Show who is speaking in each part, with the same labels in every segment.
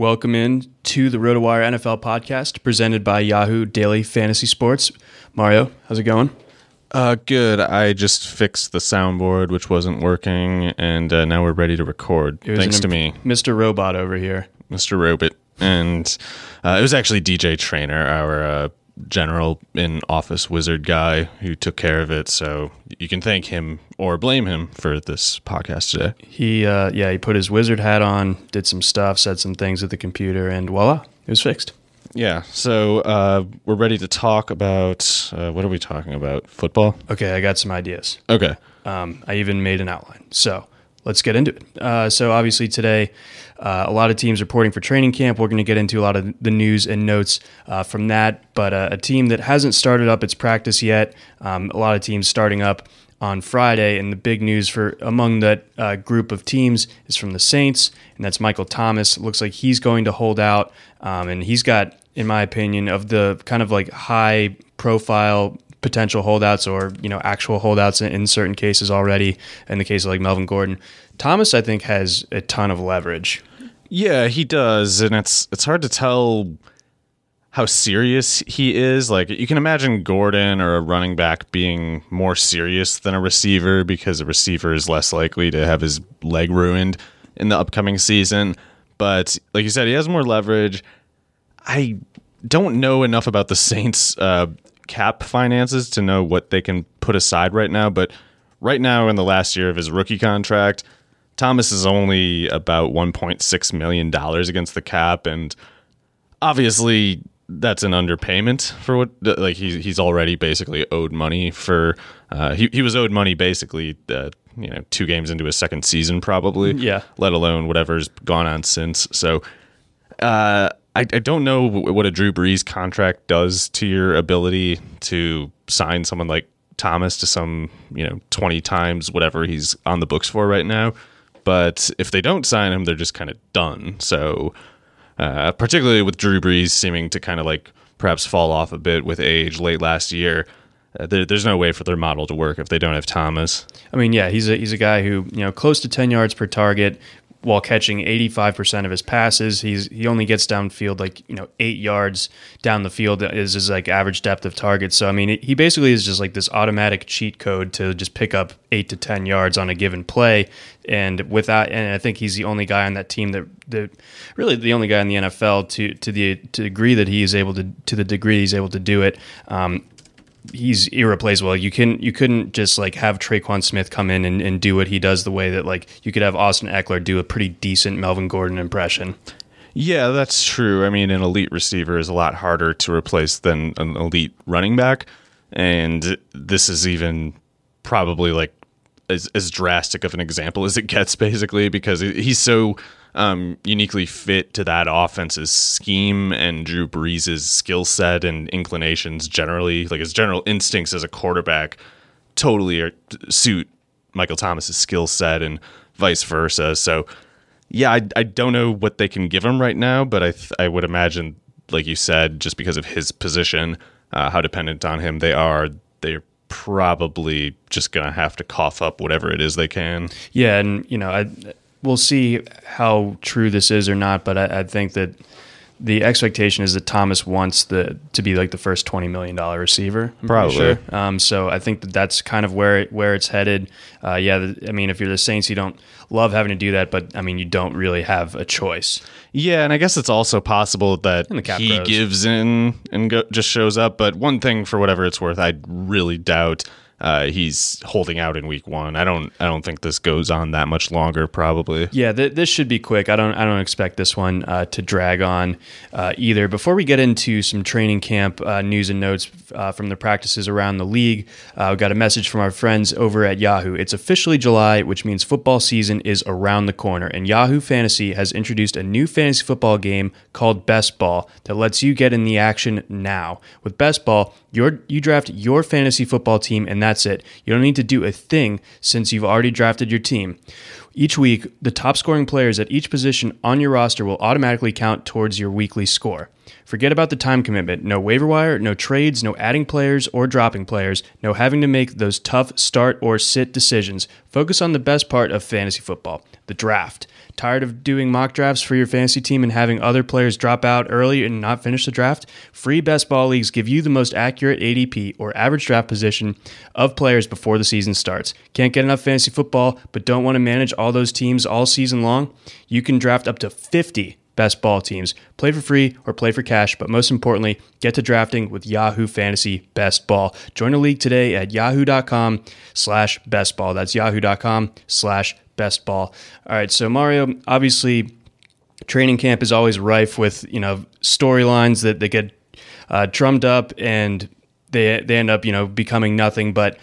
Speaker 1: Welcome in to the RotoWire NFL podcast presented by Yahoo Daily Fantasy Sports. Mario, how's it going?
Speaker 2: Uh, good. I just fixed the soundboard, which wasn't working, and uh, now we're ready to record. Thanks to
Speaker 1: imp-
Speaker 2: me,
Speaker 1: Mr. Robot over here.
Speaker 2: Mr. Robot. And uh, it was actually DJ Trainer, our uh, general in office wizard guy, who took care of it. So you can thank him or blame him for this podcast today.
Speaker 1: He, uh, yeah, he put his wizard hat on, did some stuff, said some things at the computer, and voila, it was fixed.
Speaker 2: Yeah. So uh, we're ready to talk about uh, what are we talking about? Football?
Speaker 1: Okay, I got some ideas.
Speaker 2: Okay.
Speaker 1: Um, I even made an outline. So let's get into it. Uh, so obviously today, uh, a lot of teams reporting for training camp. We're going to get into a lot of the news and notes uh, from that. But uh, a team that hasn't started up its practice yet. Um, a lot of teams starting up on Friday, and the big news for among that uh, group of teams is from the Saints, and that's Michael Thomas. It looks like he's going to hold out, um, and he's got, in my opinion, of the kind of like high profile potential holdouts or you know actual holdouts in, in certain cases already. In the case of like Melvin Gordon, Thomas, I think has a ton of leverage.
Speaker 2: Yeah, he does, and it's it's hard to tell how serious he is. Like you can imagine Gordon or a running back being more serious than a receiver because a receiver is less likely to have his leg ruined in the upcoming season. But like you said, he has more leverage. I don't know enough about the Saints uh, cap finances to know what they can put aside right now, but right now in the last year of his rookie contract, Thomas is only about 1.6 million dollars against the cap and obviously that's an underpayment for what like he's he's already basically owed money for uh, he he was owed money basically uh, you know two games into his second season probably
Speaker 1: Yeah.
Speaker 2: let alone whatever's gone on since so uh, I, I don't know what a Drew Brees contract does to your ability to sign someone like Thomas to some, you know, 20 times whatever he's on the books for right now. But if they don't sign him, they're just kind of done. So, uh, particularly with Drew Brees seeming to kind of like perhaps fall off a bit with age late last year, uh, there, there's no way for their model to work if they don't have Thomas.
Speaker 1: I mean, yeah, he's a he's a guy who you know close to ten yards per target while catching 85% of his passes. He's he only gets downfield like, you know, 8 yards down the field is his like average depth of target. So I mean, he basically is just like this automatic cheat code to just pick up 8 to 10 yards on a given play and without and I think he's the only guy on that team that that really the only guy in the NFL to to the to the degree that he is able to to the degree he's able to do it. Um, he's irreplaceable. You can you couldn't just like have Tre'Quan Smith come in and, and do what he does the way that like you could have Austin Ekeler do a pretty decent Melvin Gordon impression.
Speaker 2: Yeah, that's true. I mean, an elite receiver is a lot harder to replace than an elite running back, and this is even probably like as, as drastic of an example as it gets, basically, because he's so um, uniquely fit to that offense's scheme and Drew Brees' skill set and inclinations generally, like his general instincts as a quarterback, totally suit Michael Thomas's skill set and vice versa. So, yeah, I, I don't know what they can give him right now, but I th- I would imagine, like you said, just because of his position, uh, how dependent on him they are, they're probably just gonna have to cough up whatever it is they can.
Speaker 1: Yeah, and you know, I we'll see how true this is or not, but I, I think that the expectation is that Thomas wants the to be like the first twenty million dollar receiver.
Speaker 2: I'm Probably. Sure.
Speaker 1: Um, so I think that that's kind of where it, where it's headed. Uh, yeah, the, I mean, if you're the Saints, you don't love having to do that, but I mean, you don't really have a choice.
Speaker 2: Yeah, and I guess it's also possible that he grows. gives in and go, just shows up. But one thing, for whatever it's worth, I really doubt uh, he's holding out in week one. I don't I don't think this goes on that much longer. Probably.
Speaker 1: Yeah, th- this should be quick. I don't I don't expect this one uh, to drag on uh, either. Before we get into some training camp uh, news and notes uh, from the practices around the league, uh, we got a message from our friends over at Yahoo. It's officially July, which means football season is around the corner, and Yahoo Fantasy has introduced a new fantasy football game called Best Ball that lets you get in the action now. With Best Ball, you draft your fantasy football team, and that's it. You don't need to do a thing since you've already drafted your team. Each week, the top scoring players at each position on your roster will automatically count towards your weekly score. Forget about the time commitment. No waiver wire, no trades, no adding players or dropping players, no having to make those tough start or sit decisions. Focus on the best part of fantasy football the draft. Tired of doing mock drafts for your fantasy team and having other players drop out early and not finish the draft? Free best ball leagues give you the most accurate ADP or average draft position of players before the season starts. Can't get enough fantasy football, but don't want to manage all those teams all season long? You can draft up to 50 best ball teams. Play for free or play for cash, but most importantly, get to drafting with Yahoo Fantasy Best Ball. Join a league today at yahoo.com slash best ball. That's yahoo.com slash best ball. All right, so Mario, obviously, training camp is always rife with you know storylines that they get uh, drummed up and they they end up you know becoming nothing, but.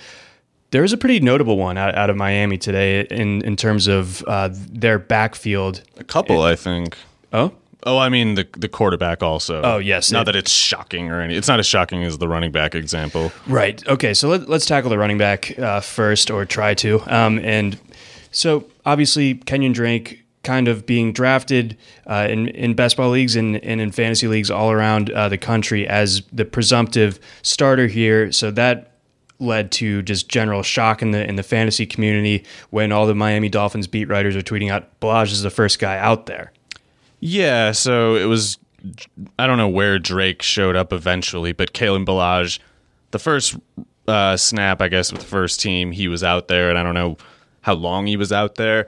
Speaker 1: There is a pretty notable one out, out of Miami today in, in terms of uh, their backfield.
Speaker 2: A couple, it, I think.
Speaker 1: Oh,
Speaker 2: Oh, I mean the the quarterback also.
Speaker 1: Oh, yes.
Speaker 2: Not it, that it's shocking or any. It's not as shocking as the running back example.
Speaker 1: Right. Okay. So let, us tackle the running back uh, first, or try to. Um, and so obviously Kenyan Drake kind of being drafted uh, in, in best ball leagues and, and in fantasy leagues all around uh, the country as the presumptive starter here. So that led to just general shock in the in the fantasy community when all the Miami Dolphins beat writers are tweeting out Ballage is the first guy out there.
Speaker 2: Yeah, so it was I don't know where Drake showed up eventually, but Kalen Ballage, the first uh, snap, I guess, with the first team, he was out there, and I don't know how long he was out there,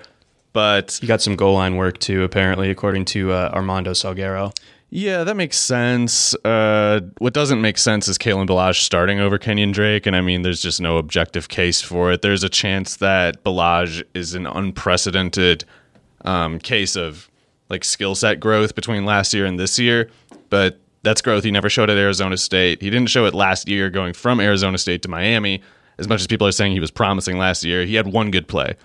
Speaker 2: but
Speaker 1: he got some goal line work too, apparently, according to uh, Armando Salguero.
Speaker 2: Yeah, that makes sense. Uh, what doesn't make sense is Kalen Ballage starting over Kenyan Drake, and I mean, there's just no objective case for it. There's a chance that Ballage is an unprecedented um, case of like skill set growth between last year and this year, but that's growth he never showed at Arizona State. He didn't show it last year going from Arizona State to Miami as much as people are saying he was promising last year, he had one good play.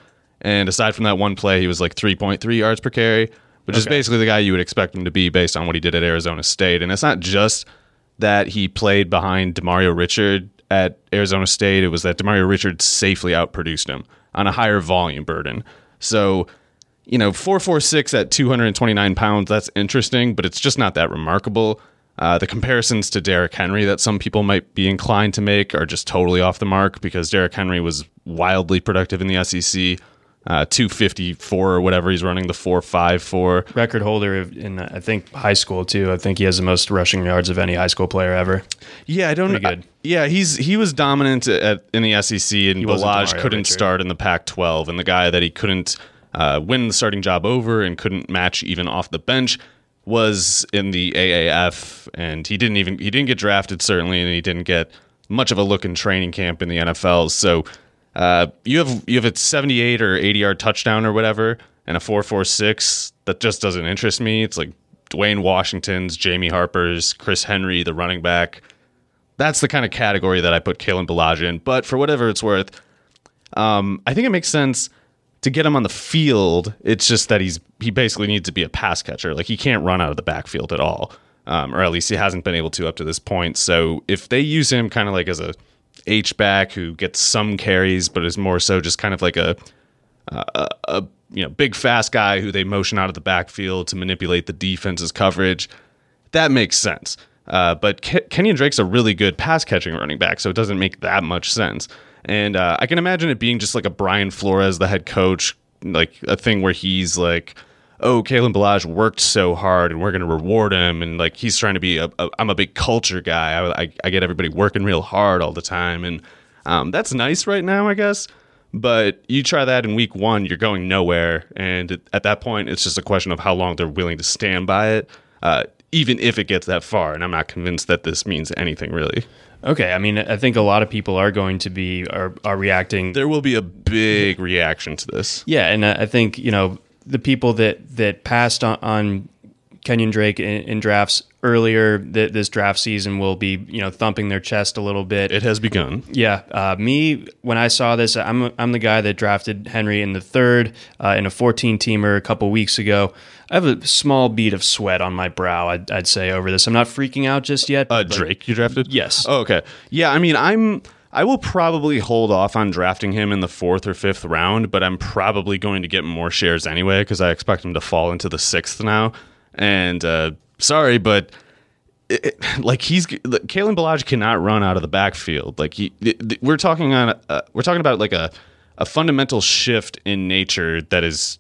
Speaker 2: And aside from that one play, he was like 3.3 yards per carry, which is basically the guy you would expect him to be based on what he did at Arizona State. And it's not just that he played behind Demario Richard at Arizona State, it was that Demario Richard safely outproduced him on a higher volume burden. So, you know, 446 at 229 pounds, that's interesting, but it's just not that remarkable. Uh, the comparisons to Derrick Henry that some people might be inclined to make are just totally off the mark because Derrick Henry was wildly productive in the SEC. Uh, 254 or whatever he's running the 454.
Speaker 1: Record holder in I think high school too. I think he has the most rushing yards of any high school player ever.
Speaker 2: Yeah, I don't
Speaker 1: good.
Speaker 2: Yeah, he's he was dominant at, in the SEC, and
Speaker 1: Ballage
Speaker 2: couldn't
Speaker 1: Richard.
Speaker 2: start in the Pac-12, and the guy that he couldn't uh, win the starting job over and couldn't match even off the bench was in the AAF, and he didn't even he didn't get drafted certainly, and he didn't get much of a look in training camp in the NFL. So uh, you have you have a 78 or 80 yard touchdown or whatever, and a 4.46 that just doesn't interest me. It's like Dwayne Washington's, Jamie Harper's, Chris Henry, the running back that's the kind of category that I put Kalen Ballage in. But for whatever it's worth, um, I think it makes sense to get him on the field. It's just that he's he basically needs to be a pass catcher. Like he can't run out of the backfield at all, um, or at least he hasn't been able to up to this point. So if they use him kind of like as a H back who gets some carries, but is more so just kind of like a a, a you know big fast guy who they motion out of the backfield to manipulate the defense's coverage. That makes sense. Uh, but Ke- Kenyan Drake's a really good pass catching running back, so it doesn't make that much sense. And uh, I can imagine it being just like a Brian Flores, the head coach, like a thing where he's like, "Oh, Kalen Ballage worked so hard, and we're going to reward him." And like he's trying to be a, a I'm a big culture guy. I, I, I get everybody working real hard all the time, and um, that's nice right now, I guess. But you try that in week one, you're going nowhere. And at- at that point, it's just a question of how long they're willing to stand by it, uh, even if it gets that far. And I'm not convinced that this means anything really.
Speaker 1: Okay, I mean, I think a lot of people are going to be are, are reacting.
Speaker 2: There will be a big reaction to this.
Speaker 1: Yeah, and I think you know the people that that passed on, on Kenyan Drake in, in drafts earlier th- this draft season will be you know thumping their chest a little bit.
Speaker 2: It has begun.
Speaker 1: Yeah, uh, me when I saw this, I'm I'm the guy that drafted Henry in the third uh, in a 14 teamer a couple weeks ago. I have a small bead of sweat on my brow. I'd, I'd say over this. I'm not freaking out just yet.
Speaker 2: Uh, Drake, you drafted?
Speaker 1: Yes.
Speaker 2: Oh, okay. Yeah, I mean, I'm. I will probably hold off on drafting him in the fourth or fifth round, but I'm probably going to get more shares anyway because I expect him to fall into the sixth now. And uh, sorry, but it, like he's like, Kalen Ballage cannot run out of the backfield. Like he, th- th- we're talking on, uh, we're talking about like a a fundamental shift in nature that is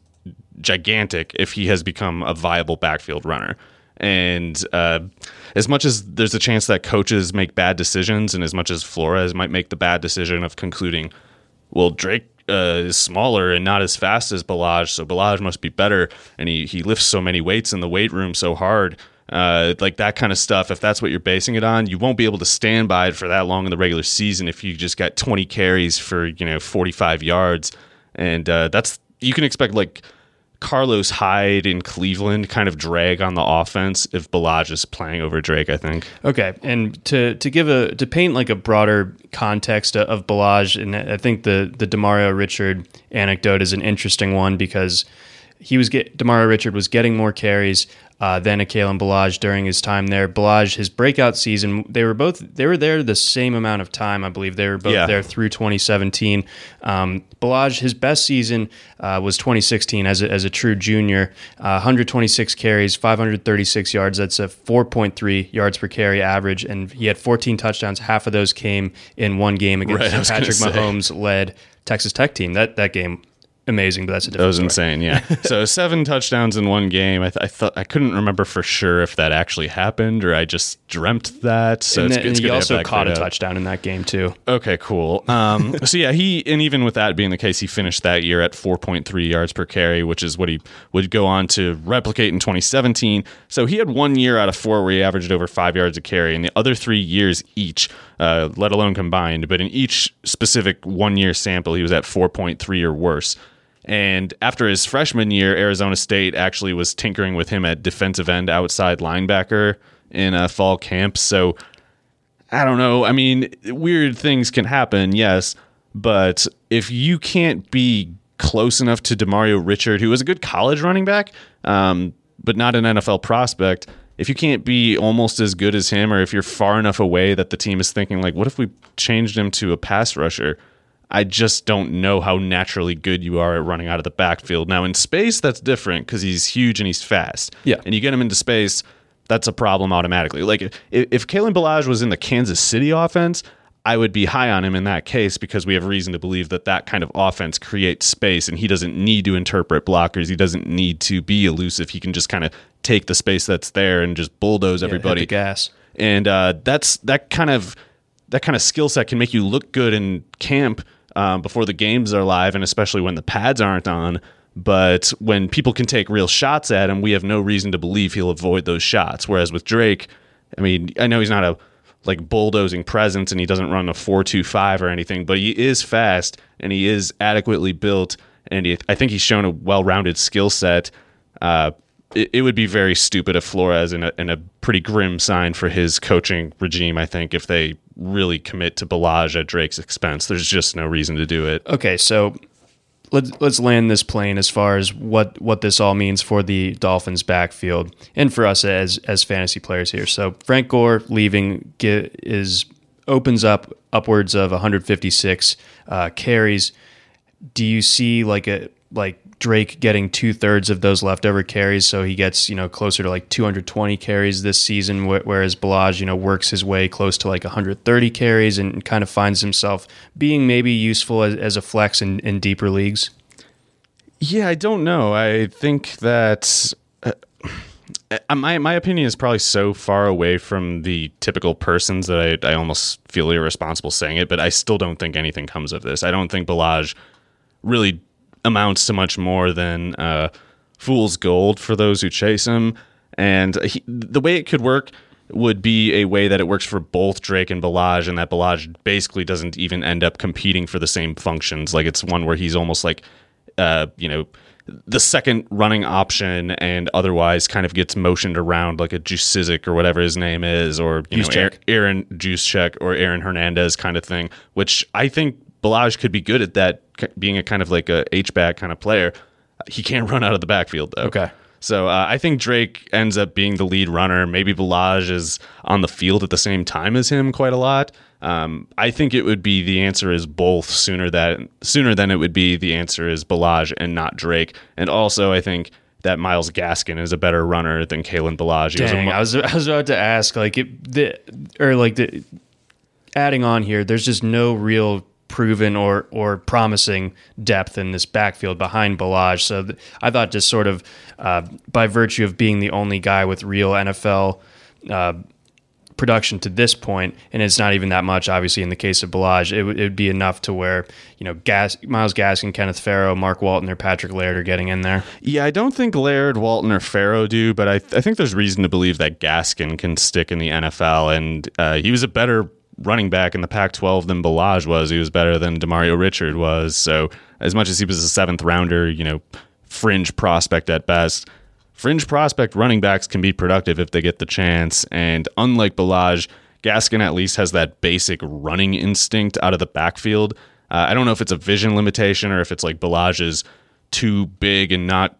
Speaker 2: gigantic if he has become a viable backfield runner. And uh, as much as there's a chance that coaches make bad decisions, and as much as Flores might make the bad decision of concluding, well, Drake uh, is smaller and not as fast as Ballage, so Ballage must be better, and he he lifts so many weights in the weight room so hard. Uh, like that kind of stuff. If that's what you're basing it on, you won't be able to stand by it for that long in the regular season. If you just got 20 carries for you know 45 yards, and uh, that's you can expect like Carlos Hyde in Cleveland kind of drag on the offense if Ballage is playing over Drake. I think.
Speaker 1: Okay, and to to give a to paint like a broader context of Ballage, and I think the the Demario Richard anecdote is an interesting one because he was get Demario Richard was getting more carries uh, than a Kalen Ballage during his time there. Ballage, his breakout season, they were both they were there the same amount of time, I believe. They were both
Speaker 2: Yeah.
Speaker 1: there through 2017. Um, Ballage, his best season uh, was 2016 as a, as a true junior. Uh, 126 carries, 536 yards. That's a 4.3 yards per carry average, and he had 14 touchdowns. Half of those came in one game against
Speaker 2: Right, I
Speaker 1: the
Speaker 2: was gonna
Speaker 1: Patrick. Mahomes led Texas Tech team. That that game amazing, but that's a
Speaker 2: That was
Speaker 1: story.
Speaker 2: insane. Yeah. so seven touchdowns in one game. I, th- I thought I couldn't remember for sure if that actually happened or I just dreamt that. So
Speaker 1: And,
Speaker 2: it's,
Speaker 1: then,
Speaker 2: it's
Speaker 1: and he also caught a
Speaker 2: up.
Speaker 1: touchdown in that game too.
Speaker 2: Okay, cool. Um, so yeah, he and even with that being the case, he finished that year at 4.3 yards per carry, which is what he would go on to replicate in 2017. So he had one year out of four where he averaged over five yards a carry, and the other three years each, uh, let alone combined, but in each specific one year sample, he was at 4.3 or worse. And after his freshman year, Arizona State actually was tinkering with him at defensive end, outside linebacker in a fall camp. So I don't know. I mean, weird things can happen, yes, but if you can't be close enough to Demario Richard, who was a good college running back, um, but not an NFL prospect. If you can't be almost as good as him, or if you're far enough away that the team is thinking like, what if we changed him to a pass rusher? I just don't know how naturally good you are at running out of the backfield. Now in space, that's different because he's huge and he's fast.
Speaker 1: Yeah.
Speaker 2: and you get him into space, that's a problem automatically. Like if, if Kalen Ballage was in the Kansas City offense, I would be high on him in that case because we have reason to believe that that kind of offense creates space and he doesn't need to interpret blockers. He doesn't need to be elusive. He can just kind of take the space that's there and just bulldoze everybody.
Speaker 1: the gas.
Speaker 2: And uh, that's that kind of that kind of skill set can make you look good in camp um, before the games are live, and especially when the pads aren't on. But when people can take real shots at him, we have no reason to believe he'll avoid those shots. Whereas with Drake, I mean, I know he's not a like bulldozing presence and he doesn't run a 425 or anything, but he is fast and he is adequately built. And he, I think he's shown a well rounded skill set. Uh, it, it would be very stupid of Flores and a, and a pretty grim sign for his coaching regime, I think, if they really commit to Ballage at Drake's expense. There's just no reason to do it.
Speaker 1: Okay, so let's let's land this plane as far as what what this all means for the Dolphins backfield and for us as as fantasy players here. So Frank Gore leaving get, is opens up upwards of 156 uh, carries. Do you see like a like Drake getting two thirds of those leftover carries, so he gets you know closer to like 220 carries this season, whereas Ballage you know works his way close to like 130 carries and kind of finds himself being maybe useful as, as a flex in, in deeper leagues.
Speaker 2: Yeah, I don't know. I think that uh, uh, my my opinion is probably so far away from the typical persons that I, I almost feel irresponsible saying it, but I still don't think anything comes of this. I don't think Ballage really amounts to much more than uh, fool's gold for those who chase him. And he, the way it could work would be a way that it works for both Drake and Ballage, and that Ballage basically doesn't even end up competing for the same functions. Like it's one where he's almost like, uh, you know, the second running option, and otherwise kind of gets motioned around like a Jusizik or whatever his name is, or you know,
Speaker 1: Juszczyk.
Speaker 2: Aaron Juszczyk or Aaron Hernandez kind of thing. Which I think Ballage could be good at that, being a kind of like a H back kind of player. He can't run out of the backfield though.
Speaker 1: Okay.
Speaker 2: So uh, I think Drake ends up being the lead runner. Maybe Ballage is on the field at the same time as him quite a lot. Um, I think it would be the answer is both sooner that sooner than it would be the answer is Ballage and not Drake. And also I think that Myles Gaskin is a better runner than Kalen Ballage. He was
Speaker 1: Dang, I was I was about to ask like it the or like the adding on here. There's just no real proven or or promising depth in this backfield behind Ballage. So th- I thought just sort of uh, by virtue of being the only guy with real NFL. Uh, production to this point, and it's not even that much. Obviously, in the case of Ballage, it, would- it would be enough to where you know Gas, Myles Gaskin, Kenneth Farrow, Mark Walton, or Patrick Laird are getting in there.
Speaker 2: Yeah, I don't think Laird, Walton, or Farrow do, but I, I think there's reason to believe that Gaskin can stick in the NFL. And uh, he was a better running back in the Pac 12 than Ballage was. He was better than Demario Richard was. So, as much as he was a seventh rounder, you know, fringe prospect at best, fringe prospect running backs can be productive if they get the chance. And unlike Ballage, Gaskin at least has that basic running instinct out of the backfield. Uh, I don't know if it's a vision limitation or if it's like Ballage is too big and not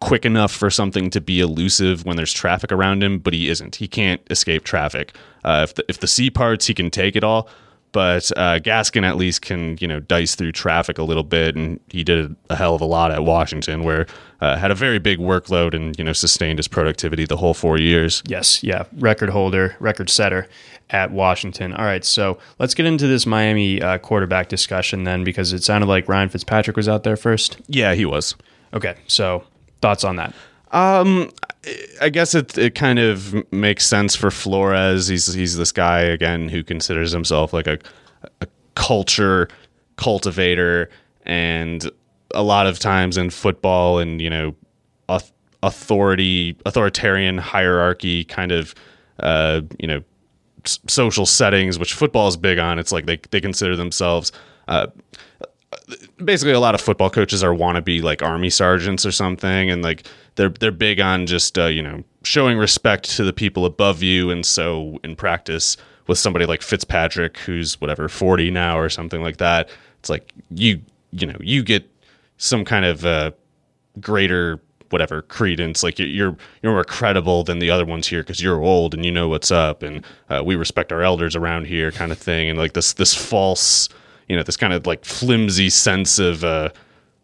Speaker 2: quick enough for something to be elusive when there's traffic around him, but he isn't. He can't escape traffic. Uh, if the if the sea parts, he can take it all. But uh, Gaskin at least can you know dice through traffic a little bit, and he did a hell of a lot at Washington, where uh, had a very big workload and you know sustained his productivity the whole four years.
Speaker 1: Yes, yeah, record holder, record setter at Washington. All right, so let's get into this Miami uh, quarterback discussion then, because it sounded like Ryan Fitzpatrick was out there first.
Speaker 2: Yeah, he was.
Speaker 1: Okay, so thoughts on that?
Speaker 2: Um, I guess it it kind of makes sense for Flores. He's he's this guy again who considers himself like a, a culture cultivator, and a lot of times in football and you know authority authoritarian hierarchy kind of uh, you know social settings, which football is big on. It's like they they consider themselves. Uh, basically a lot of football coaches are wannabe like army sergeants or something and like they're they're big on just uh, you know showing respect to the people above you and so in practice with somebody like Fitzpatrick who's whatever 40 now or something like that it's like you you know you get some kind of uh, greater whatever credence. Like you're you're more credible than the other ones here because you're old and you know what's up and uh, we respect our elders around here kind of thing and like this this false you know this kind of like flimsy sense of uh,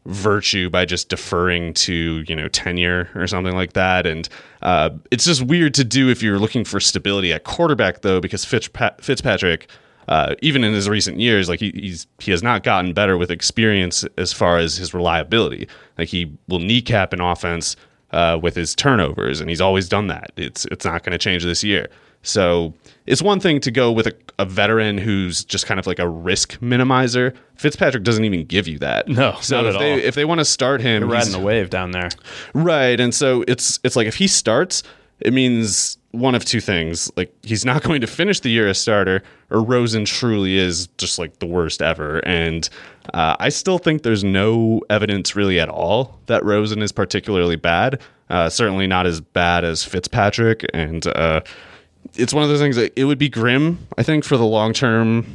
Speaker 2: virtue by just deferring to you know tenure or something like that and uh, it's just weird to do if you're looking for stability at quarterback though because Fitzpa- Fitzpatrick uh, even in his recent years, like he, he's he has not gotten better with experience as far as his reliability. Like he will kneecap an offense uh, with his turnovers, and he's always done that. It's it's not going to change this year. So it's one thing to go with a, a, veteran who's just kind of like a risk minimizer. Fitzpatrick doesn't even give you that.
Speaker 1: No,
Speaker 2: so
Speaker 1: if
Speaker 2: they
Speaker 1: all.
Speaker 2: if they want to start him,
Speaker 1: You're riding the wave down there,
Speaker 2: right? And so it's it's like if he starts, it means one of two things. Like he's not going to finish the year as starter, or Rosen truly is just like the worst ever. And uh, I still think there's no evidence really at all that Rosen is particularly bad. Uh, certainly not as bad as Fitzpatrick. And uh, it's one of those things that it would be grim, I think, for the long term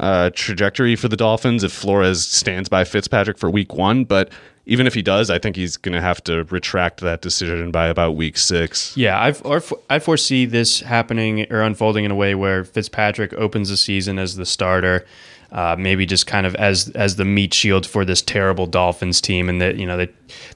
Speaker 2: uh, trajectory for the Dolphins if Flores stands by Fitzpatrick for week one. But even if he does, I think he's going to have to retract that decision by about week six.
Speaker 1: Yeah, I've, I foresee this happening or unfolding in a way where Fitzpatrick opens the season as the starter. Uh, maybe just kind of as as the meat shield for this terrible Dolphins team, and that you know they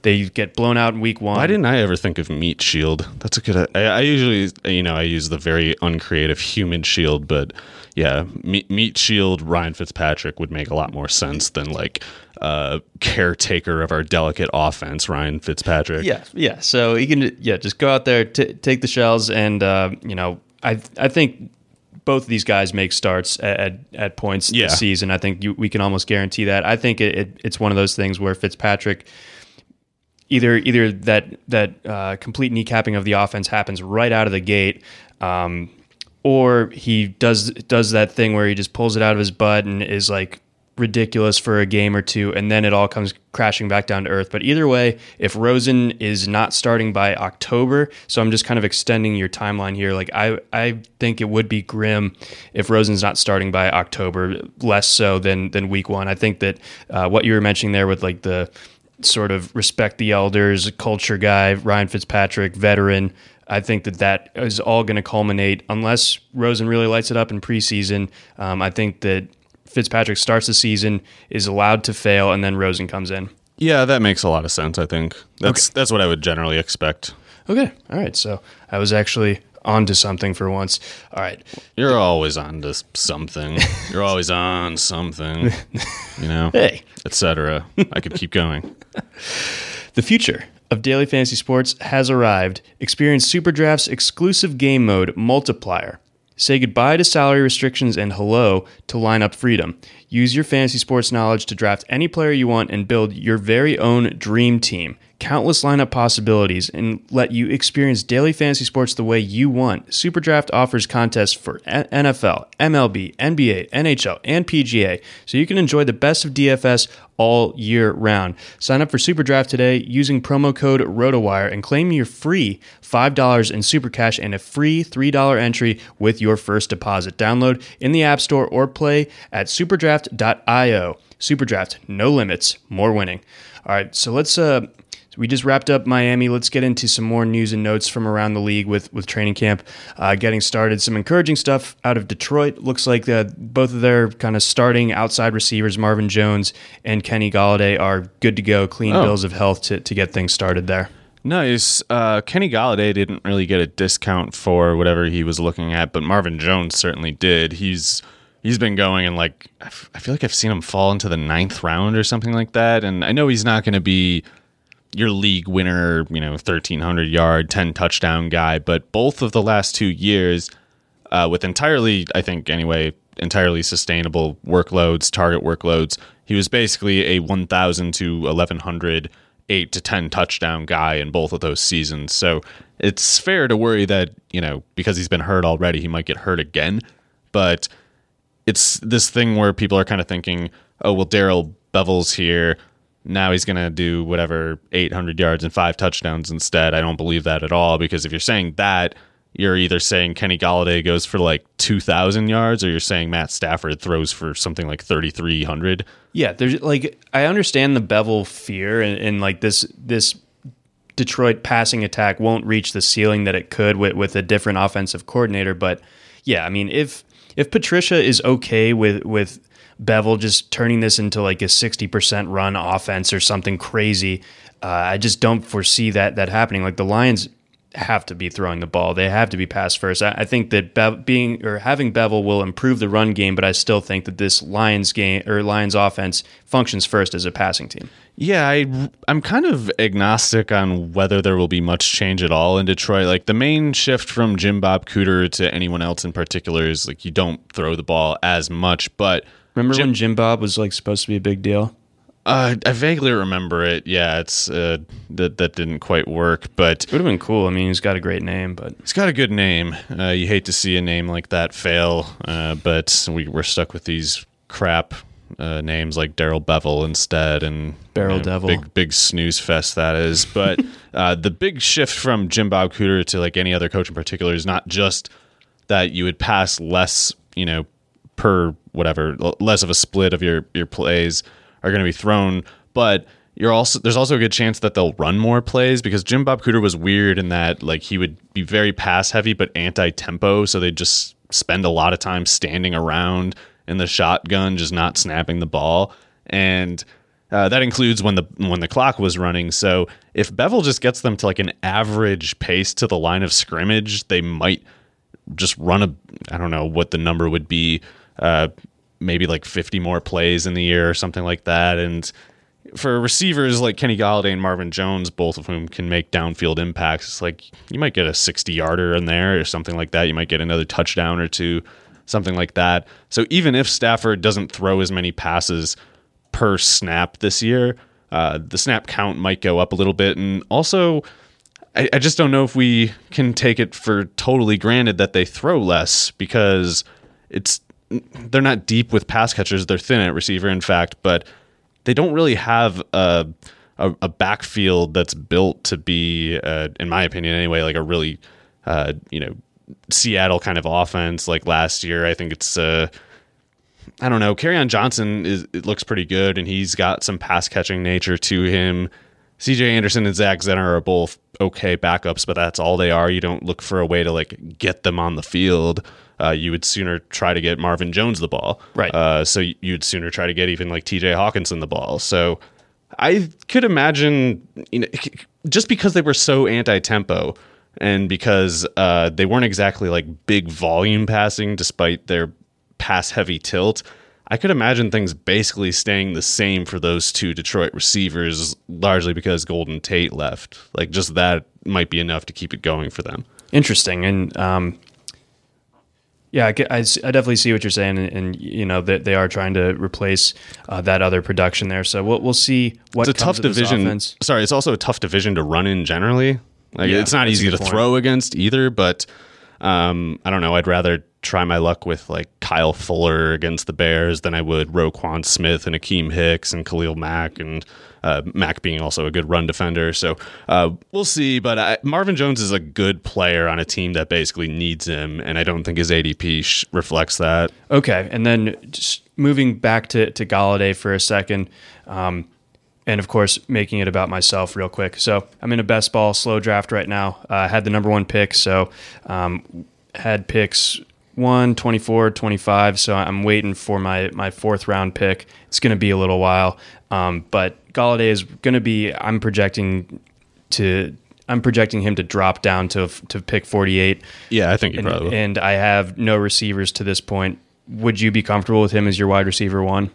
Speaker 1: they get blown out in week one.
Speaker 2: Why didn't I ever think of meat shield? That's a good. I, I usually you know I use the very uncreative human shield, but yeah, meat, meat shield Ryan Fitzpatrick would make a lot more sense than like uh, caretaker of our delicate offense, Ryan Fitzpatrick.
Speaker 1: Yeah, yeah. So he can yeah just go out there, t- take the shells, and uh, you know I I think both of these guys make starts at, at, at points
Speaker 2: yeah.
Speaker 1: this season. I think you, we can almost guarantee that. I think it, it, it's one of those things where Fitzpatrick either either that that uh, complete kneecapping of the offense happens right out of the gate. Um, or he does does that thing where he just pulls it out of his butt and is like ridiculous for a game or two, and then it all comes crashing back down to earth. But either way, if Rosen is not starting by October, so I'm just kind of extending your timeline here. Like I, I think it would be grim if Rosen's not starting by October, less so than than week one. I think that uh, what you were mentioning there with like the sort of respect the elders, culture guy, Ryan Fitzpatrick, veteran. I think that that is all going to culminate unless Rosen really lights it up in preseason. Um, I think that Fitzpatrick starts the season, is allowed to fail, and then Rosen comes in.
Speaker 2: Yeah, that makes a lot of sense. I think that's okay. that's what I would generally expect.
Speaker 1: Okay, all right. So I was actually onto something for once. All right,
Speaker 2: you're always on to something. You're always on something. You know,
Speaker 1: hey,
Speaker 2: etc. I could keep going.
Speaker 1: the future of daily fantasy sports has arrived. Experience SuperDraft's exclusive game mode multiplier. Say goodbye to salary restrictions and hello to lineup freedom. Use your fantasy sports knowledge to draft any player you want and build your very own dream team. Countless lineup possibilities and let you experience daily fantasy sports the way you want. Superdraft offers contests for NFL, MLB, NBA, NHL, and PGA, so you can enjoy the best of DFS all year round. Sign up for Superdraft today using promo code ROTOWIRE and claim your free $5 in Super Cash and a free $3 entry with your first deposit. Download in the App Store or play at superdraft.io. Superdraft, no limits, more winning. All right, so let's uh we just wrapped up Miami. Let's get into some more news and notes from around the league with with training camp uh, getting started. Some encouraging stuff out of Detroit. Looks like uh, both of their kind of starting outside receivers, Marvin Jones and Kenny Golladay, are good to go. Clean
Speaker 2: Oh.
Speaker 1: bills of health to, to get things started there.
Speaker 2: Nice. Uh, Kenny Golladay didn't really get a discount for whatever he was looking at, but Marvin Jones certainly did. He's he's been going and like I f- I feel like I've seen him fall into the ninth round or something like that. And I know he's not going to be your league winner, you know, thirteen hundred yard, ten touchdown guy, but both of the last two years, uh, with entirely, I think anyway, entirely sustainable workloads, target workloads, he was basically a one thousand to eleven hundred eight to 10 touchdown guy in both of those seasons. So it's fair to worry that, you know, because he's been hurt already, he might get hurt again. But it's this thing where people are kind of thinking, oh, well, Darrell Bevell's here. Now he's going to do whatever 800 yards and five touchdowns instead. I don't believe that at all because if you're saying that, you're either saying Kenny Golladay goes for like 2,000 yards or you're saying Matt Stafford throws for something like 3,300.
Speaker 1: Yeah, there's like I understand the Bevell fear and, and like this this Detroit passing attack won't reach the ceiling that it could with with a different offensive coordinator, but yeah, I mean if if Patricia is okay with with Bevell just turning this into like a 60% run offense or something crazy, uh, I just don't foresee that that happening. Like the Lions have to be throwing the ball. They have to be pass first. I, I think that Be- being or having Bevell will improve the run game, but I still think that this Lions game or Lions offense functions first as a passing team.
Speaker 2: Yeah, I, I'm kind of agnostic on whether there will be much change at all in Detroit. Like the main shift from Jim Bob Cooter to anyone else in particular is like you don't throw the ball as much. But
Speaker 1: Remember
Speaker 2: Jim-
Speaker 1: when Jim Bob was like supposed to be a big deal?
Speaker 2: uh, I vaguely remember it. Yeah, it's uh, that that didn't quite work, but
Speaker 1: It would have been cool. I mean, he's got a great name, but
Speaker 2: He's got a good name. Uh, you hate to see a name like that fail, uh, but we, we're stuck with these crap uh, names like Darrell Bevell instead, and
Speaker 1: Barrel
Speaker 2: you know,
Speaker 1: Devil.
Speaker 2: Big big snooze fest that is. But uh, the big shift from Jim Bob Cooter to like any other coach in particular is not just that you would pass less, you know, per whatever, less of a split of your your plays are going to be thrown, but you're also there's also a good chance that they'll run more plays because Jim Bob Cooter was weird in that like he would be very pass heavy but anti tempo, so they just spend a lot of time standing around in the shotgun, just not snapping the ball, and uh, that includes when the when the clock was running. So if Bevell just gets them to like an average pace to the line of scrimmage, they might just run a I don't know what the number would be, uh, maybe like 50 more plays in the year or something like that. And for receivers like Kenny Golladay and Marvin Jones, both of whom can make downfield impacts, it's like you might get a 60 yarder in there or something like that. You might get another touchdown or two, something like that. So even if Stafford doesn't throw as many passes per snap this year, uh, the snap count might go up a little bit. And also, I, I just don't know if we can take it for totally granted that they throw less because it's they're not deep with pass catchers. They're thin at receiver, in fact, but they don't really have a a, a backfield that's built to be, uh, in my opinion, anyway, like a really uh, you know Seattle kind of offense like last year. I think it's. Uh, I don't know. on Johnson is it looks pretty good, and he's got some pass catching nature to him. CJ Anderson and Zach Zenner are both okay backups, but that's all they are. You don't look for a way to like get them on the field. Uh, you would sooner try to get Marvin Jones the ball,
Speaker 1: Right.
Speaker 2: Uh, so you'd sooner try to get even like T.J. Hockenson the ball. So I could imagine, you know, just because they were so anti-tempo and because uh, they weren't exactly like big volume passing, despite their pass-heavy tilt. I could imagine things basically staying the same for those two Detroit receivers, largely because Golden Tate left. Like, just that might be enough to keep it going for them.
Speaker 1: interesting. And um, yeah, I, I I definitely see what you're saying, and, and you know that they are trying to replace uh, that other production there. So we'll we'll see what
Speaker 2: It's a
Speaker 1: comes
Speaker 2: tough
Speaker 1: of
Speaker 2: division. Sorry, it's also a tough division to run in generally. Like,
Speaker 1: Yeah,
Speaker 2: it's not easy to
Speaker 1: point.
Speaker 2: throw against either, but um, I don't know. I'd rather try my luck with like Kyle Fuller against the Bears than I would Roquan Smith and Akiem Hicks and Khalil Mack and uh, Mack being also a good run defender. So uh, we'll see. But I, Marvin Jones is a good player on a team that basically needs him, and I don't think his ADP sh- reflects that.
Speaker 1: Okay, and then just moving back to to Golladay for a second, um, and of course making it about myself real quick. So I'm in a best ball slow draft right now. Uh, I had the number one pick, so um, had picks 1, 24, 25. So I'm waiting for my my fourth round pick. It's going to be a little while, um, but Golladay is going to be. I'm projecting to. I'm projecting him to drop down to to pick 48
Speaker 2: Yeah, I think he
Speaker 1: and,
Speaker 2: probably will.
Speaker 1: and I have no receivers to this point. Would you be comfortable with him as your wide receiver one?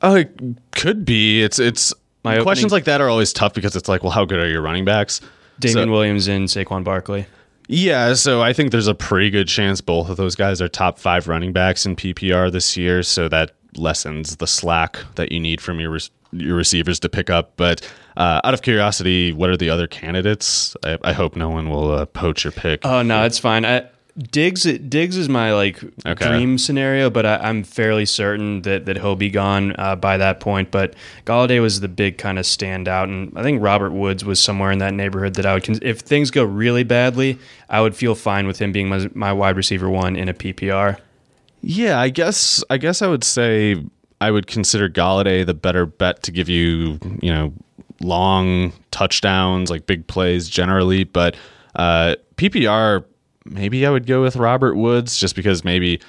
Speaker 2: Uh, could be. It's it's
Speaker 1: My
Speaker 2: questions
Speaker 1: opening-
Speaker 2: like that are always tough because it's like, well, how good are your running backs?
Speaker 1: Damien
Speaker 2: So-
Speaker 1: Williams and Saquon Barkley.
Speaker 2: Yeah, so I think there's a pretty good chance both of those guys are top five running backs in PPR this year. So that lessens the slack that you need from your res- your receivers to pick up. But uh, out of curiosity, what are the other candidates? I, I hope no one will uh, poach your pick.
Speaker 1: Oh no, it's fine. I Diggs Diggs is my like
Speaker 2: Okay.
Speaker 1: dream scenario, but I, I'm fairly certain that, that he'll be gone uh, by that point. But Golladay was the big kind of standout, and I think Robert Woods was somewhere in that neighborhood that I would. If things go really badly, I would feel fine with him being my, my wide receiver one in a PPR.
Speaker 2: Yeah, I guess I guess I would say I would consider Golladay the better bet to give you, you know, long touchdowns, like big plays generally. But uh, PPR, maybe I would go with Robert Woods just because maybe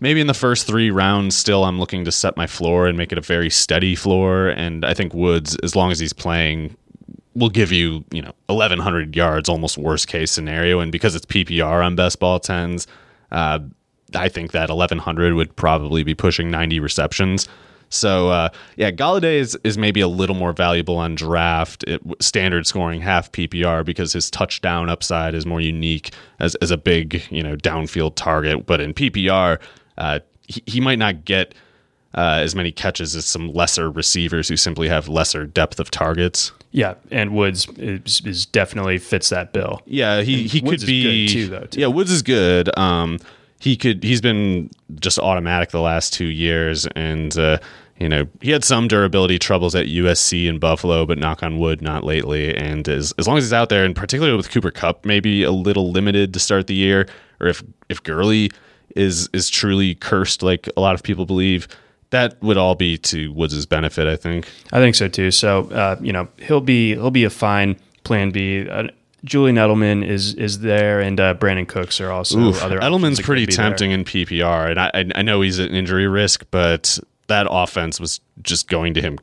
Speaker 2: maybe in the first three rounds still I'm looking to set my floor and make it a very steady floor. And I think Woods, as long as he's playing, will give you, you know, 1,100 yards, almost worst case scenario. And because it's PPR on best ball tens, uh, I think that 1,100 would probably be pushing 90 receptions. So uh, yeah, Golladay is, is maybe a little more valuable on draft, it, standard scoring half PPR because his touchdown upside is more unique as, as a big you know downfield target. But in PPR, uh, he, he might not get uh, as many catches as some lesser receivers who simply have lesser depth of targets.
Speaker 1: Yeah, and Woods is, is definitely fits that bill.
Speaker 2: Yeah, he he
Speaker 1: Woods
Speaker 2: could
Speaker 1: is
Speaker 2: be
Speaker 1: good too, though, too.
Speaker 2: Yeah, Woods is good. Um, he could he's been just automatic the last two years, and uh, you know he had some durability troubles at USC and Buffalo, but knock on wood, not lately. And as as long as he's out there, and particularly with Cooper Kupp, maybe a little limited to start the year, or if if Gurley is is truly cursed like a lot of people believe. That would all be to Woods' benefit, I think.
Speaker 1: I think so too. So uh, you know he'll be he'll be a fine plan B. Uh, Julian Edelman is is there, and uh, Brandin Cooks are also
Speaker 2: Oof,
Speaker 1: other.
Speaker 2: Edelman's pretty
Speaker 1: be there.
Speaker 2: tempting in PPR, and I, I I know he's an injury risk, but that offense was just going to him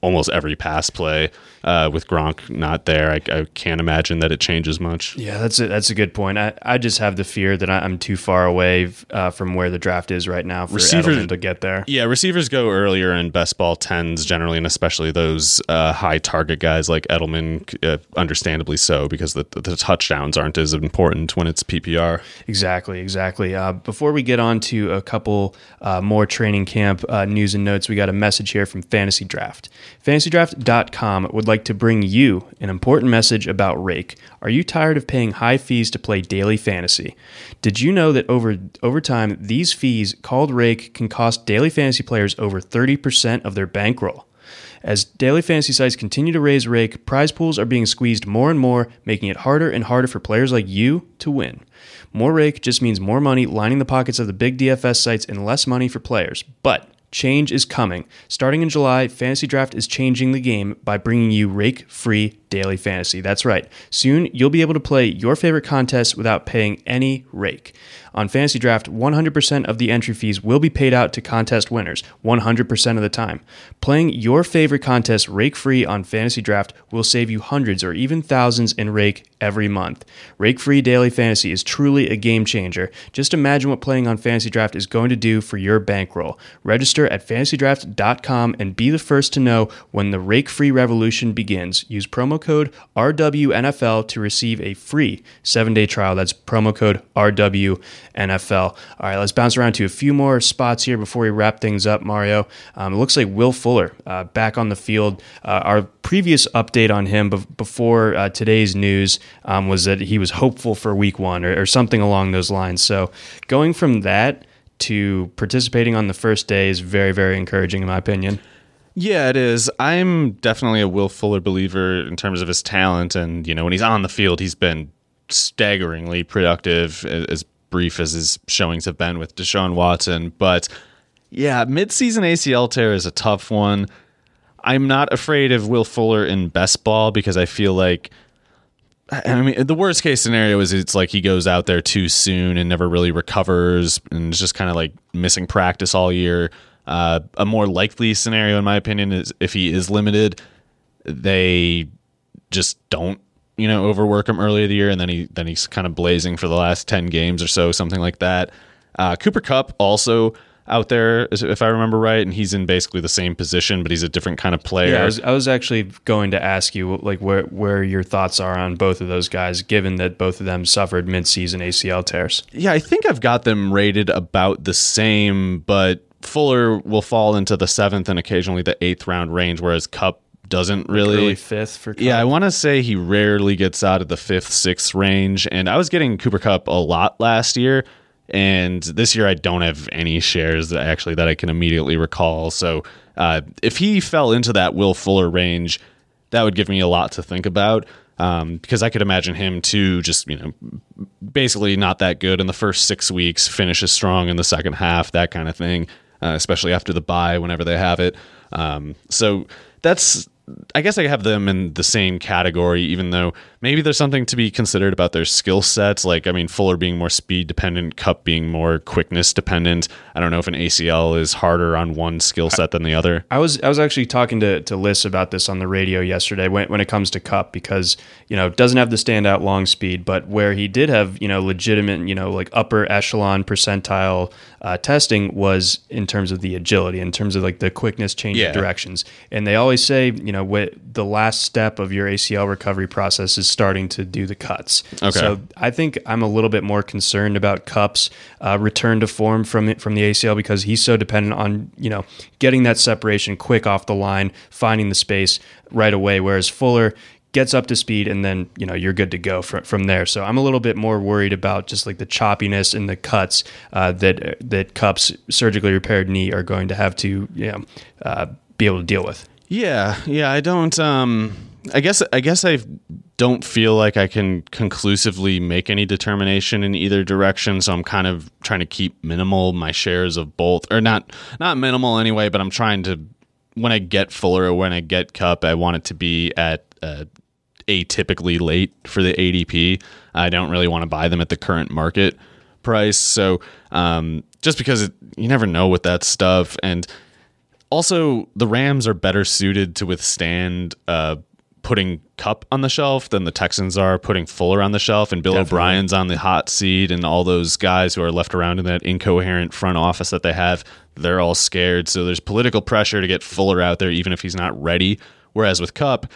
Speaker 2: almost every pass play. Uh, with Gronk not there, I, I can't imagine that it changes much.
Speaker 1: Yeah, that's a, that's a good point. I, I just have the fear that I'm too far away uh, from where the draft is right now for
Speaker 2: Receivers-
Speaker 1: Edelman to get there.
Speaker 2: Yeah, receivers go earlier in best ball tens generally, and especially those uh, high target guys like Edelman, uh, understandably so, because the, the touchdowns aren't as important when it's PPR.
Speaker 1: Exactly, exactly. Uh, before we get on to a couple uh, more training camp uh, news and notes, we got a message here from Fantasy Draft. FantasyDraft.com would like to bring you an important message about Rake. Are you tired of paying high fees to play daily fantasy? Did you know that over over time, these fees called Rake can cost daily fantasy players over 30% of their bankroll? As daily fantasy sites continue to raise rake, prize pools are being squeezed more and more, making it harder and harder for players like you to win. More rake just means more money lining the pockets of the big DFS sites and less money for players. But change is coming. Starting in July, Fantasy Draft is changing the game by bringing you rake free daily fantasy. That's right. Soon you'll be able to play your favorite contests without paying any rake. On Fantasy Draft, 100% of the entry fees will be paid out to contest winners 100% of the time. Playing your favorite contest rake free on Fantasy Draft will save you hundreds or even thousands in rake every month. Rake free daily fantasy is truly a game changer. Just imagine what playing on Fantasy Draft is going to do for your bankroll. Register at fantasydraft.com and be the first to know when the rake free revolution begins. Use promo code RWNFL to receive a free seven day trial. That's promo code RWNFL. All right, let's bounce around to a few more spots here before we wrap things up, Mario. Um, it looks like Will Fuller uh, back on the field. Uh, our previous update on him be- before uh, today's news um, was that he was hopeful for week one or, or something along those lines. So going from that to participating on the first day is very, very encouraging, in my opinion.
Speaker 2: Yeah, it is. I'm definitely a Will Fuller believer in terms of his talent, and you know when he's on the field, he's been staggeringly productive. As brief as his showings have been with Deshaun Watson, but yeah, midseason ACL tear is a tough one. I'm not afraid of Will Fuller in best ball because I feel like I mean, the worst case scenario is it's like he goes out there too soon and never really recovers and is just kind of like missing practice all year. Uh, a more likely scenario, in my opinion, is if he is limited, they just don't, you know, overwork him early in the year, and then he then he's kind of blazing for the last ten games or so, something like that. Uh, Cooper Kupp also out there, if I remember right, and he's in basically the same position, but he's a different kind of player.
Speaker 1: Yeah, I was, I was actually going to ask you like where where your thoughts are on both of those guys, given that both of them suffered midseason ACL tears.
Speaker 2: Yeah, I think I've got them rated about the same, but Fuller will fall into the seventh and occasionally the eighth round range, whereas Kupp doesn't really
Speaker 1: Early fifth for Kupp.
Speaker 2: yeah, I want to say he rarely gets out of the fifth, sixth range. And I was getting Cooper Kupp a lot last year. And this year, I don't have any shares that actually that I can immediately recall. So uh, if he fell into that Will Fuller range, that would give me a lot to think about. Um, because I could imagine him too, just you know, basically not that good in the first six weeks, finishes strong in the second half, that kind of thing. Uh, especially after the buy whenever they have it. Um, so that's I guess I have them in the same category, even though maybe there's something to be considered about their skill sets. Like, I mean, Fuller being more speed dependent, Kupp being more quickness dependent. I don't know if an ACL is harder on one skill set than the other.
Speaker 1: I was I was actually talking to to Liz about this on the radio yesterday when when it comes to Kupp because you know doesn't have the standout long speed, but where he did have you know legitimate you know like upper echelon percentile uh, testing was in terms of the agility, in terms of like the quickness, change
Speaker 2: Yeah.
Speaker 1: of directions, and they always say you know what the last step of your ACL recovery process is starting to do the cuts.
Speaker 2: Okay.
Speaker 1: So I think I'm a little bit more concerned about Kupp's uh, return to form from from the ACL because he's so dependent on you know getting that separation quick off the line, finding the space right away. Whereas Fuller gets up to speed and then you know you're good to go from from there. So I'm a little bit more worried about just like the choppiness and the cuts uh, that that Kupp's surgically repaired knee are going to have to you know uh, be able to deal with.
Speaker 2: Yeah, yeah. I don't. Um, I guess. I guess I don't feel like I can conclusively make any determination in either direction. So I'm kind of trying to keep minimal my shares of both, or not. Not minimal anyway. But I'm trying to. When I get Fuller or when I get Kupp, I want it to be at atypically late for the ADP. I don't really want to buy them at the current market price. So um, just because it, you never know with that stuff, and also the Rams are better suited to withstand uh, putting Kupp on the shelf than the Texans are putting Fuller on the shelf, and Bill
Speaker 1: Definitely.
Speaker 2: O'Brien's on the hot seat, and all those guys who are left around in that incoherent front office that they have, they're all scared. So there's political pressure to get Fuller out there, even if he's not ready. Whereas with Kupp,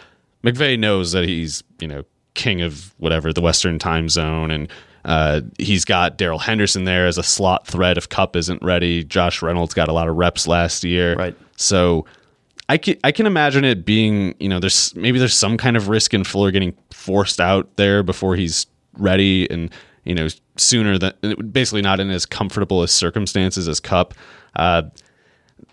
Speaker 2: McVay knows that he's you know king of whatever the Western time zone, and uh, he's got Darrell Henderson there as a slot threat if Kupp isn't ready. Josh Reynolds got a lot of reps last year,
Speaker 1: Right.
Speaker 2: So I can I can imagine it being you know there's maybe there's some kind of risk in Fuller getting forced out there before he's ready and you know sooner than basically not in as comfortable as circumstances as Kupp. Uh,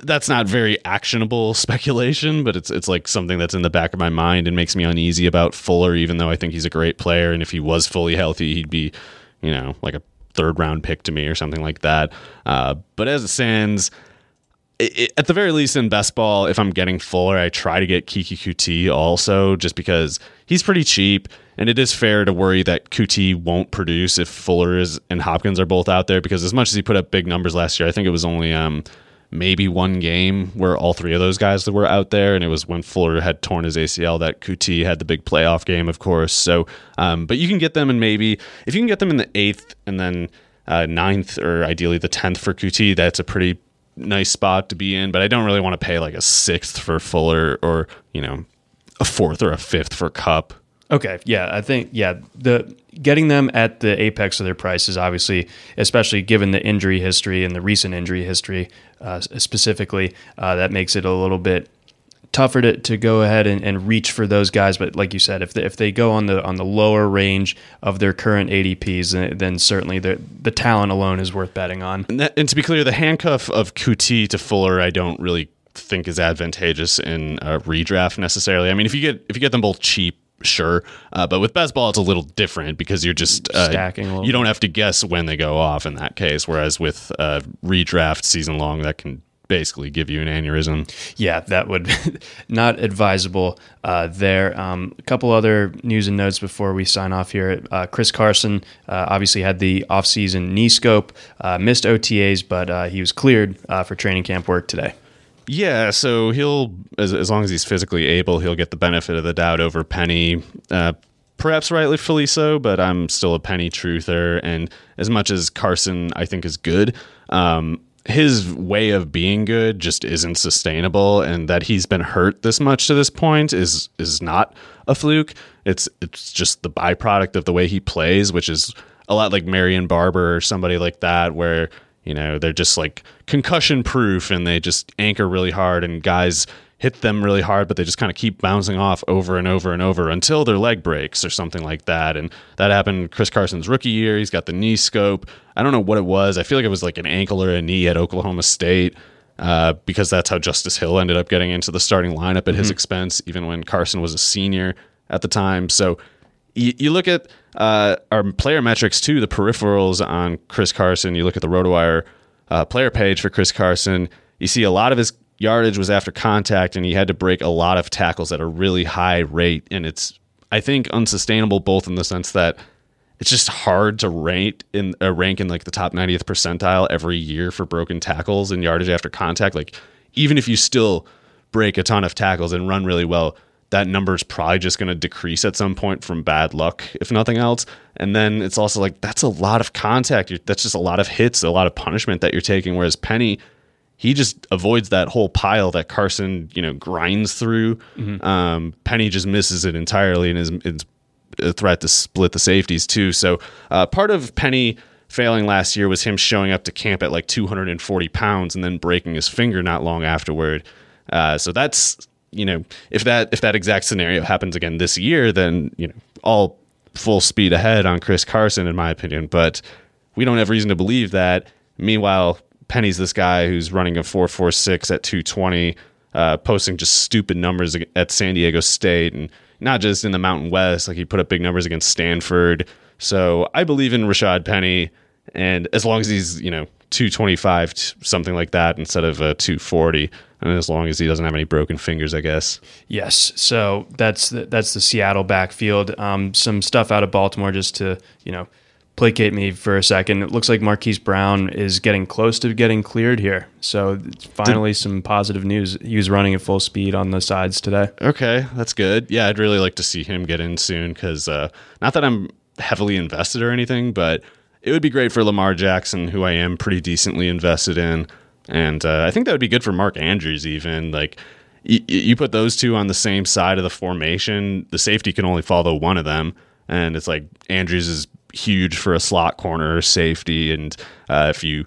Speaker 2: that's not very actionable speculation, but it's it's like something that's in the back of my mind and makes me uneasy about Fuller, even though I think he's a great player and if he was fully healthy, he'd be, you know, like a third round pick to me or something like that. Uh, but as it stands, it, it- at the very least in best ball, if I'm getting Fuller, I try to get Keke Coutee also, just because he's pretty cheap, and it is fair to worry that Coutee won't produce if Fuller is and Hopkins are both out there. Because as much as he put up big numbers last year, I think it was only um, maybe one game where all three of those guys were out there, and it was when Fuller had torn his ACL that Coutee had the big playoff game, of course. So, um, but you can get them in maybe if you can get them in the eighth and then uh, ninth or ideally the tenth for Coutee, that's a pretty nice spot to be in, but I don't really want to pay like a sixth for Fuller or, you know, a fourth or a fifth for Kupp.
Speaker 1: Okay, yeah, I think yeah, the getting them at the apex of their prices, obviously, especially given the injury history and the recent injury history uh, specifically, uh, that makes it a little bit tougher to, to go ahead and, and reach for those guys. But like you said, if they, if they go on the on the lower range of their current ADPs, then, then certainly the the talent alone is worth betting on.
Speaker 2: And, that, and to be clear, the handcuff of Coutee to Fuller, I don't really think is advantageous in a redraft necessarily. I mean, if you get if you get them both cheap, sure, uh, but with best ball, it's a little different because you're just uh,
Speaker 1: Stacking
Speaker 2: You don't have to guess when they go off in that case. Whereas with uh, redraft season long, that can basically give you an aneurysm.
Speaker 1: Yeah, that would not advisable uh, there. Um, a couple other news and notes before we sign off here. Uh, Chris Carson uh, obviously had the offseason knee scope, uh, missed OTAs, but uh, he was cleared uh, for training camp work today.
Speaker 2: Yeah, so he'll as as long as he's physically able, he'll get the benefit of the doubt over Penny. Uh, perhaps rightfully so, but I'm still a Penny truther. And as much as Carson, I think is good, um, his way of being good just isn't sustainable. And that he's been hurt this much to this point is is not a fluke. It's it's just the byproduct of the way he plays, which is a lot like Marion Barber or somebody like that, where you know, they're just like concussion proof and they just anchor really hard. And guys, hit them really hard, but they just kind of keep bouncing off over and over and over until their leg breaks or something like that. And that happened Chris Carson's rookie year. He's got the knee scope. I don't know what it was. I feel like it was like an ankle or a knee at Oklahoma State. Uh, because that's how Justice Hill ended up getting into the starting lineup at mm-hmm. his expense, even when Carson was a senior at the time. So you, you look at uh, our player metrics too, the peripherals on Chris Carson. You look at the RotoWire uh, player page for Chris Carson. You see a lot of his yardage was after contact, and he had to break a lot of tackles at a really high rate. And it's, I think, unsustainable both in the sense that it's just hard to rank in a uh, rank in like the top 90th percentile every year for broken tackles and yardage after contact. Like, even if you still break a ton of tackles and run really well, that number is probably just going to decrease at some point from bad luck, if nothing else. And then it's also like that's a lot of contact. That's just a lot of hits, a lot of punishment that you're taking. Whereas Penny, he just avoids that whole pile that Carson, you know, grinds through. Mm-hmm. Um, Penny just misses it entirely and is, is, a threat to split the safeties too. So uh, part of Penny failing last year was him showing up to camp at like 240 pounds and then breaking his finger not long afterward. Uh, so that's you know if that if that exact scenario happens again this year, then you know all full speed ahead on Chris Carson, in my opinion. But we don't have reason to believe that. Meanwhile, Penny's this guy who's running a 446 at 220, uh, posting just stupid numbers at San Diego State and not just in the Mountain West. Like he put up big numbers against Stanford. So I believe in Rashaad Penny. And as long as he's, you know, 225, something like that, instead of a 240, and as long as he doesn't have any broken fingers, I guess.
Speaker 1: Yes. So that's the, that's the Seattle backfield. Um, some stuff out of Baltimore just to, you know, placate me for a second. It looks like Marquise Brown is getting close to getting cleared here. So finally, Did, some positive news. He was running at full speed on the sides today.
Speaker 2: Okay, that's good. Yeah, I'd really like to see him get in soon because uh, not that I'm heavily invested or anything, but it would be great for Lamar Jackson, who I am pretty decently invested in. And uh, I think that would be good for Mark Andrews, even. Like, you put those two on the same side of the formation, the safety can only follow one of them. And it's like Andrews is huge for a slot corner safety. And uh, if you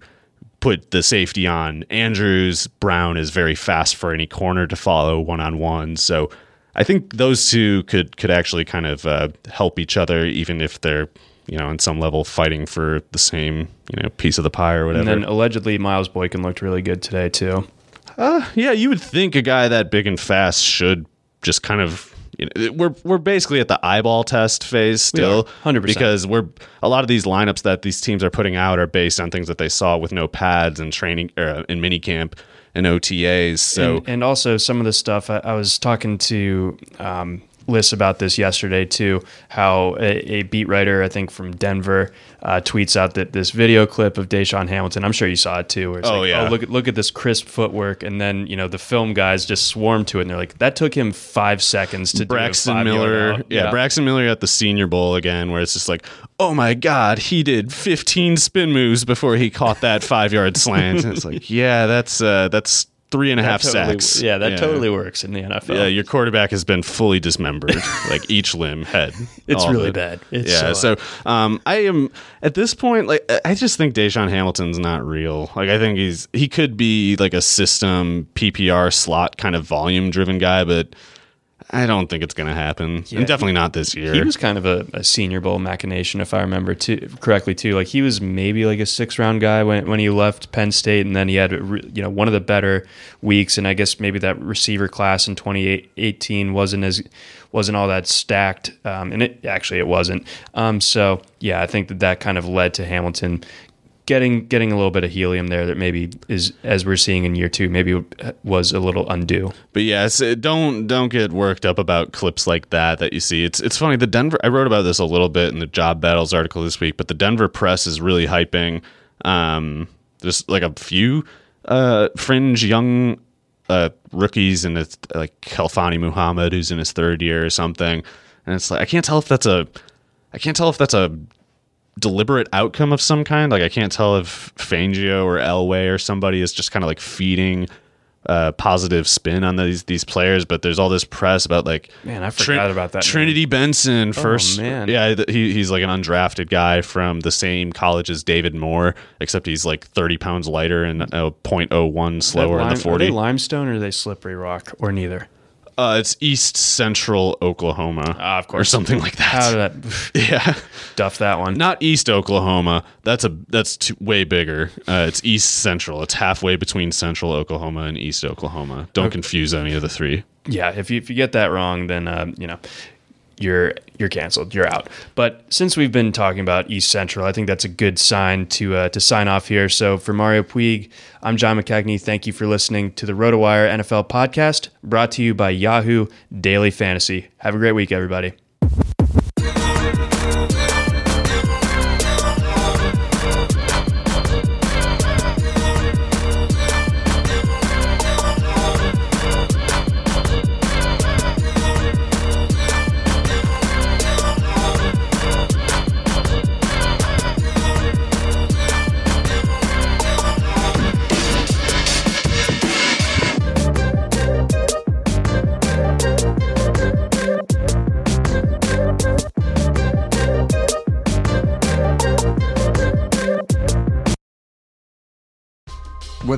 Speaker 2: put the safety on Andrews, Brown is very fast for any corner to follow one on one. So I think those two could could actually kind of uh, help each other, even if they're you know on some level fighting for the same you know piece of the pie or whatever.
Speaker 1: And then allegedly Miles Boykin looked really good today too.
Speaker 2: Uh, yeah, you would think a guy that big and fast should just kind of you know, we're we're basically at the eyeball test phase still,
Speaker 1: hundred
Speaker 2: percent, because we're a lot of these lineups that these teams are putting out are based on things that they saw with no pads and training uh, in minicamp and OTAs. So
Speaker 1: and, and, also some of the stuff I, I was talking to um, lists about this yesterday too. How a, a beat writer, I think from Denver, uh, tweets out that this video clip of DaeSean Hamilton. I'm sure you saw it too. Where it's
Speaker 2: oh
Speaker 1: like,
Speaker 2: yeah,
Speaker 1: oh look at look at this crisp footwork, and then you know the film guys just swarm to it, and they're like, that took him five seconds to
Speaker 2: Braxton. Miller, yeah, yeah, Braxton Miller at the Senior Bowl again, where it's just like, oh my god, he did 15 spin moves before he caught that five yard slant. and it's like, yeah, that's uh, that's three and a half
Speaker 1: totally,
Speaker 2: sacks.
Speaker 1: Yeah, that yeah. totally works in the NFL.
Speaker 2: Yeah, your quarterback has been fully dismembered, like each limb, head.
Speaker 1: It's really it. bad. It's
Speaker 2: yeah, so, so um, I am at this point, like I just think DaeSean Hamilton's not real. Like I think he's he could be like a system PPR slot kind of volume driven guy, but I don't think it's going to happen, yeah, and definitely not this year.
Speaker 1: He was kind of a, a, Senior Bowl machination, if I remember too, correctly. Too like he was maybe like a six round guy when when he left Penn State, and then he had you know one of the better weeks, and I guess maybe that receiver class in 2018 wasn't as wasn't all that stacked, um, and it actually it wasn't. Um, so yeah, I think that that kind of led to Hamilton getting getting a little bit of helium there that maybe is as we're seeing in year two maybe was a little undue.
Speaker 2: But yes, don't don't get worked up about clips like that that you see. It's it's funny. The Denver I wrote about this a little bit in the Job Battles article this week, but the Denver press is really hyping um, just like a few uh, fringe young uh, rookies, and it's like Khalfani Muhammad who's in his third year or something, and it's like I can't tell if that's a I can't tell if that's a deliberate outcome of some kind. Like I can't tell if Fangio or Elway or somebody is just kind of like feeding uh, positive spin on these these players, but there's all this press about like
Speaker 1: Man, I forgot about that name.
Speaker 2: Trinity Benson first.
Speaker 1: man.
Speaker 2: Yeah, he, he's like an undrafted guy from the same college as David Moore, except he's like 30 pounds lighter and uh, 0.01 slower in
Speaker 1: Lime-
Speaker 2: the
Speaker 1: Are
Speaker 2: 40.
Speaker 1: they limestone or are they slippery rock or neither?
Speaker 2: Uh, it's East Central Oklahoma,
Speaker 1: Ah, of
Speaker 2: or
Speaker 1: course.
Speaker 2: something like that.
Speaker 1: How did that
Speaker 2: yeah,
Speaker 1: duff that one?
Speaker 2: not East Oklahoma. That's a that's too, way bigger. Uh, it's East Central. It's halfway between Central Oklahoma and East Oklahoma. Don't confuse any of the three.
Speaker 1: yeah, if you if you get that wrong, then um, you know you're you're canceled. You're out. But since we've been talking about East Central, I think that's a good sign to uh, to sign off here. So for Mario Puig, I'm John McKechnie. Thank you for listening to the RotoWire NFL podcast, brought to you by Yahoo Daily Fantasy. Have a great week, everybody.